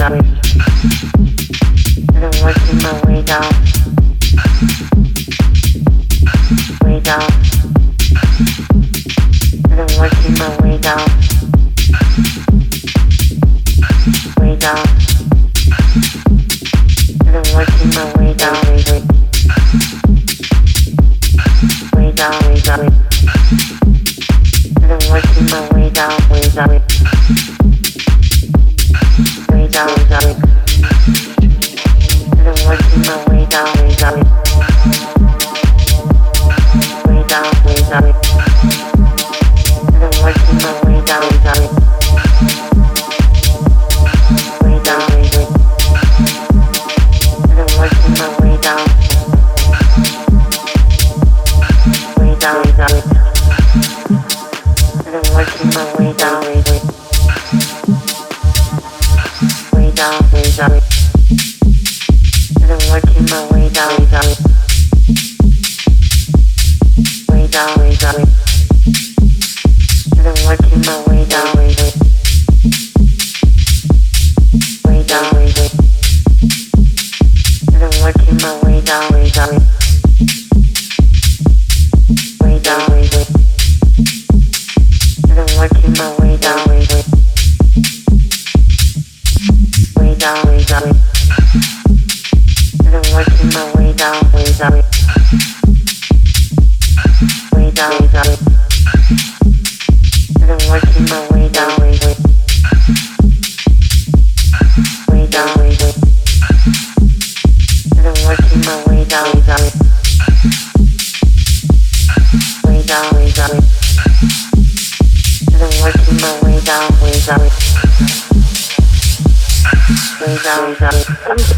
up, and I'm working my way down.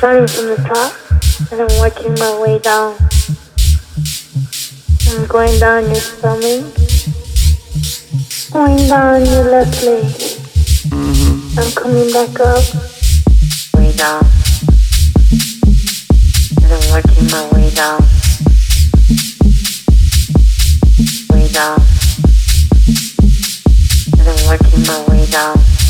starting from the top and I'm working my way down. I'm going down your stomach, going down your left leg. I'm coming back up, way down. And I'm working my way down. Way down. And I'm working my way down.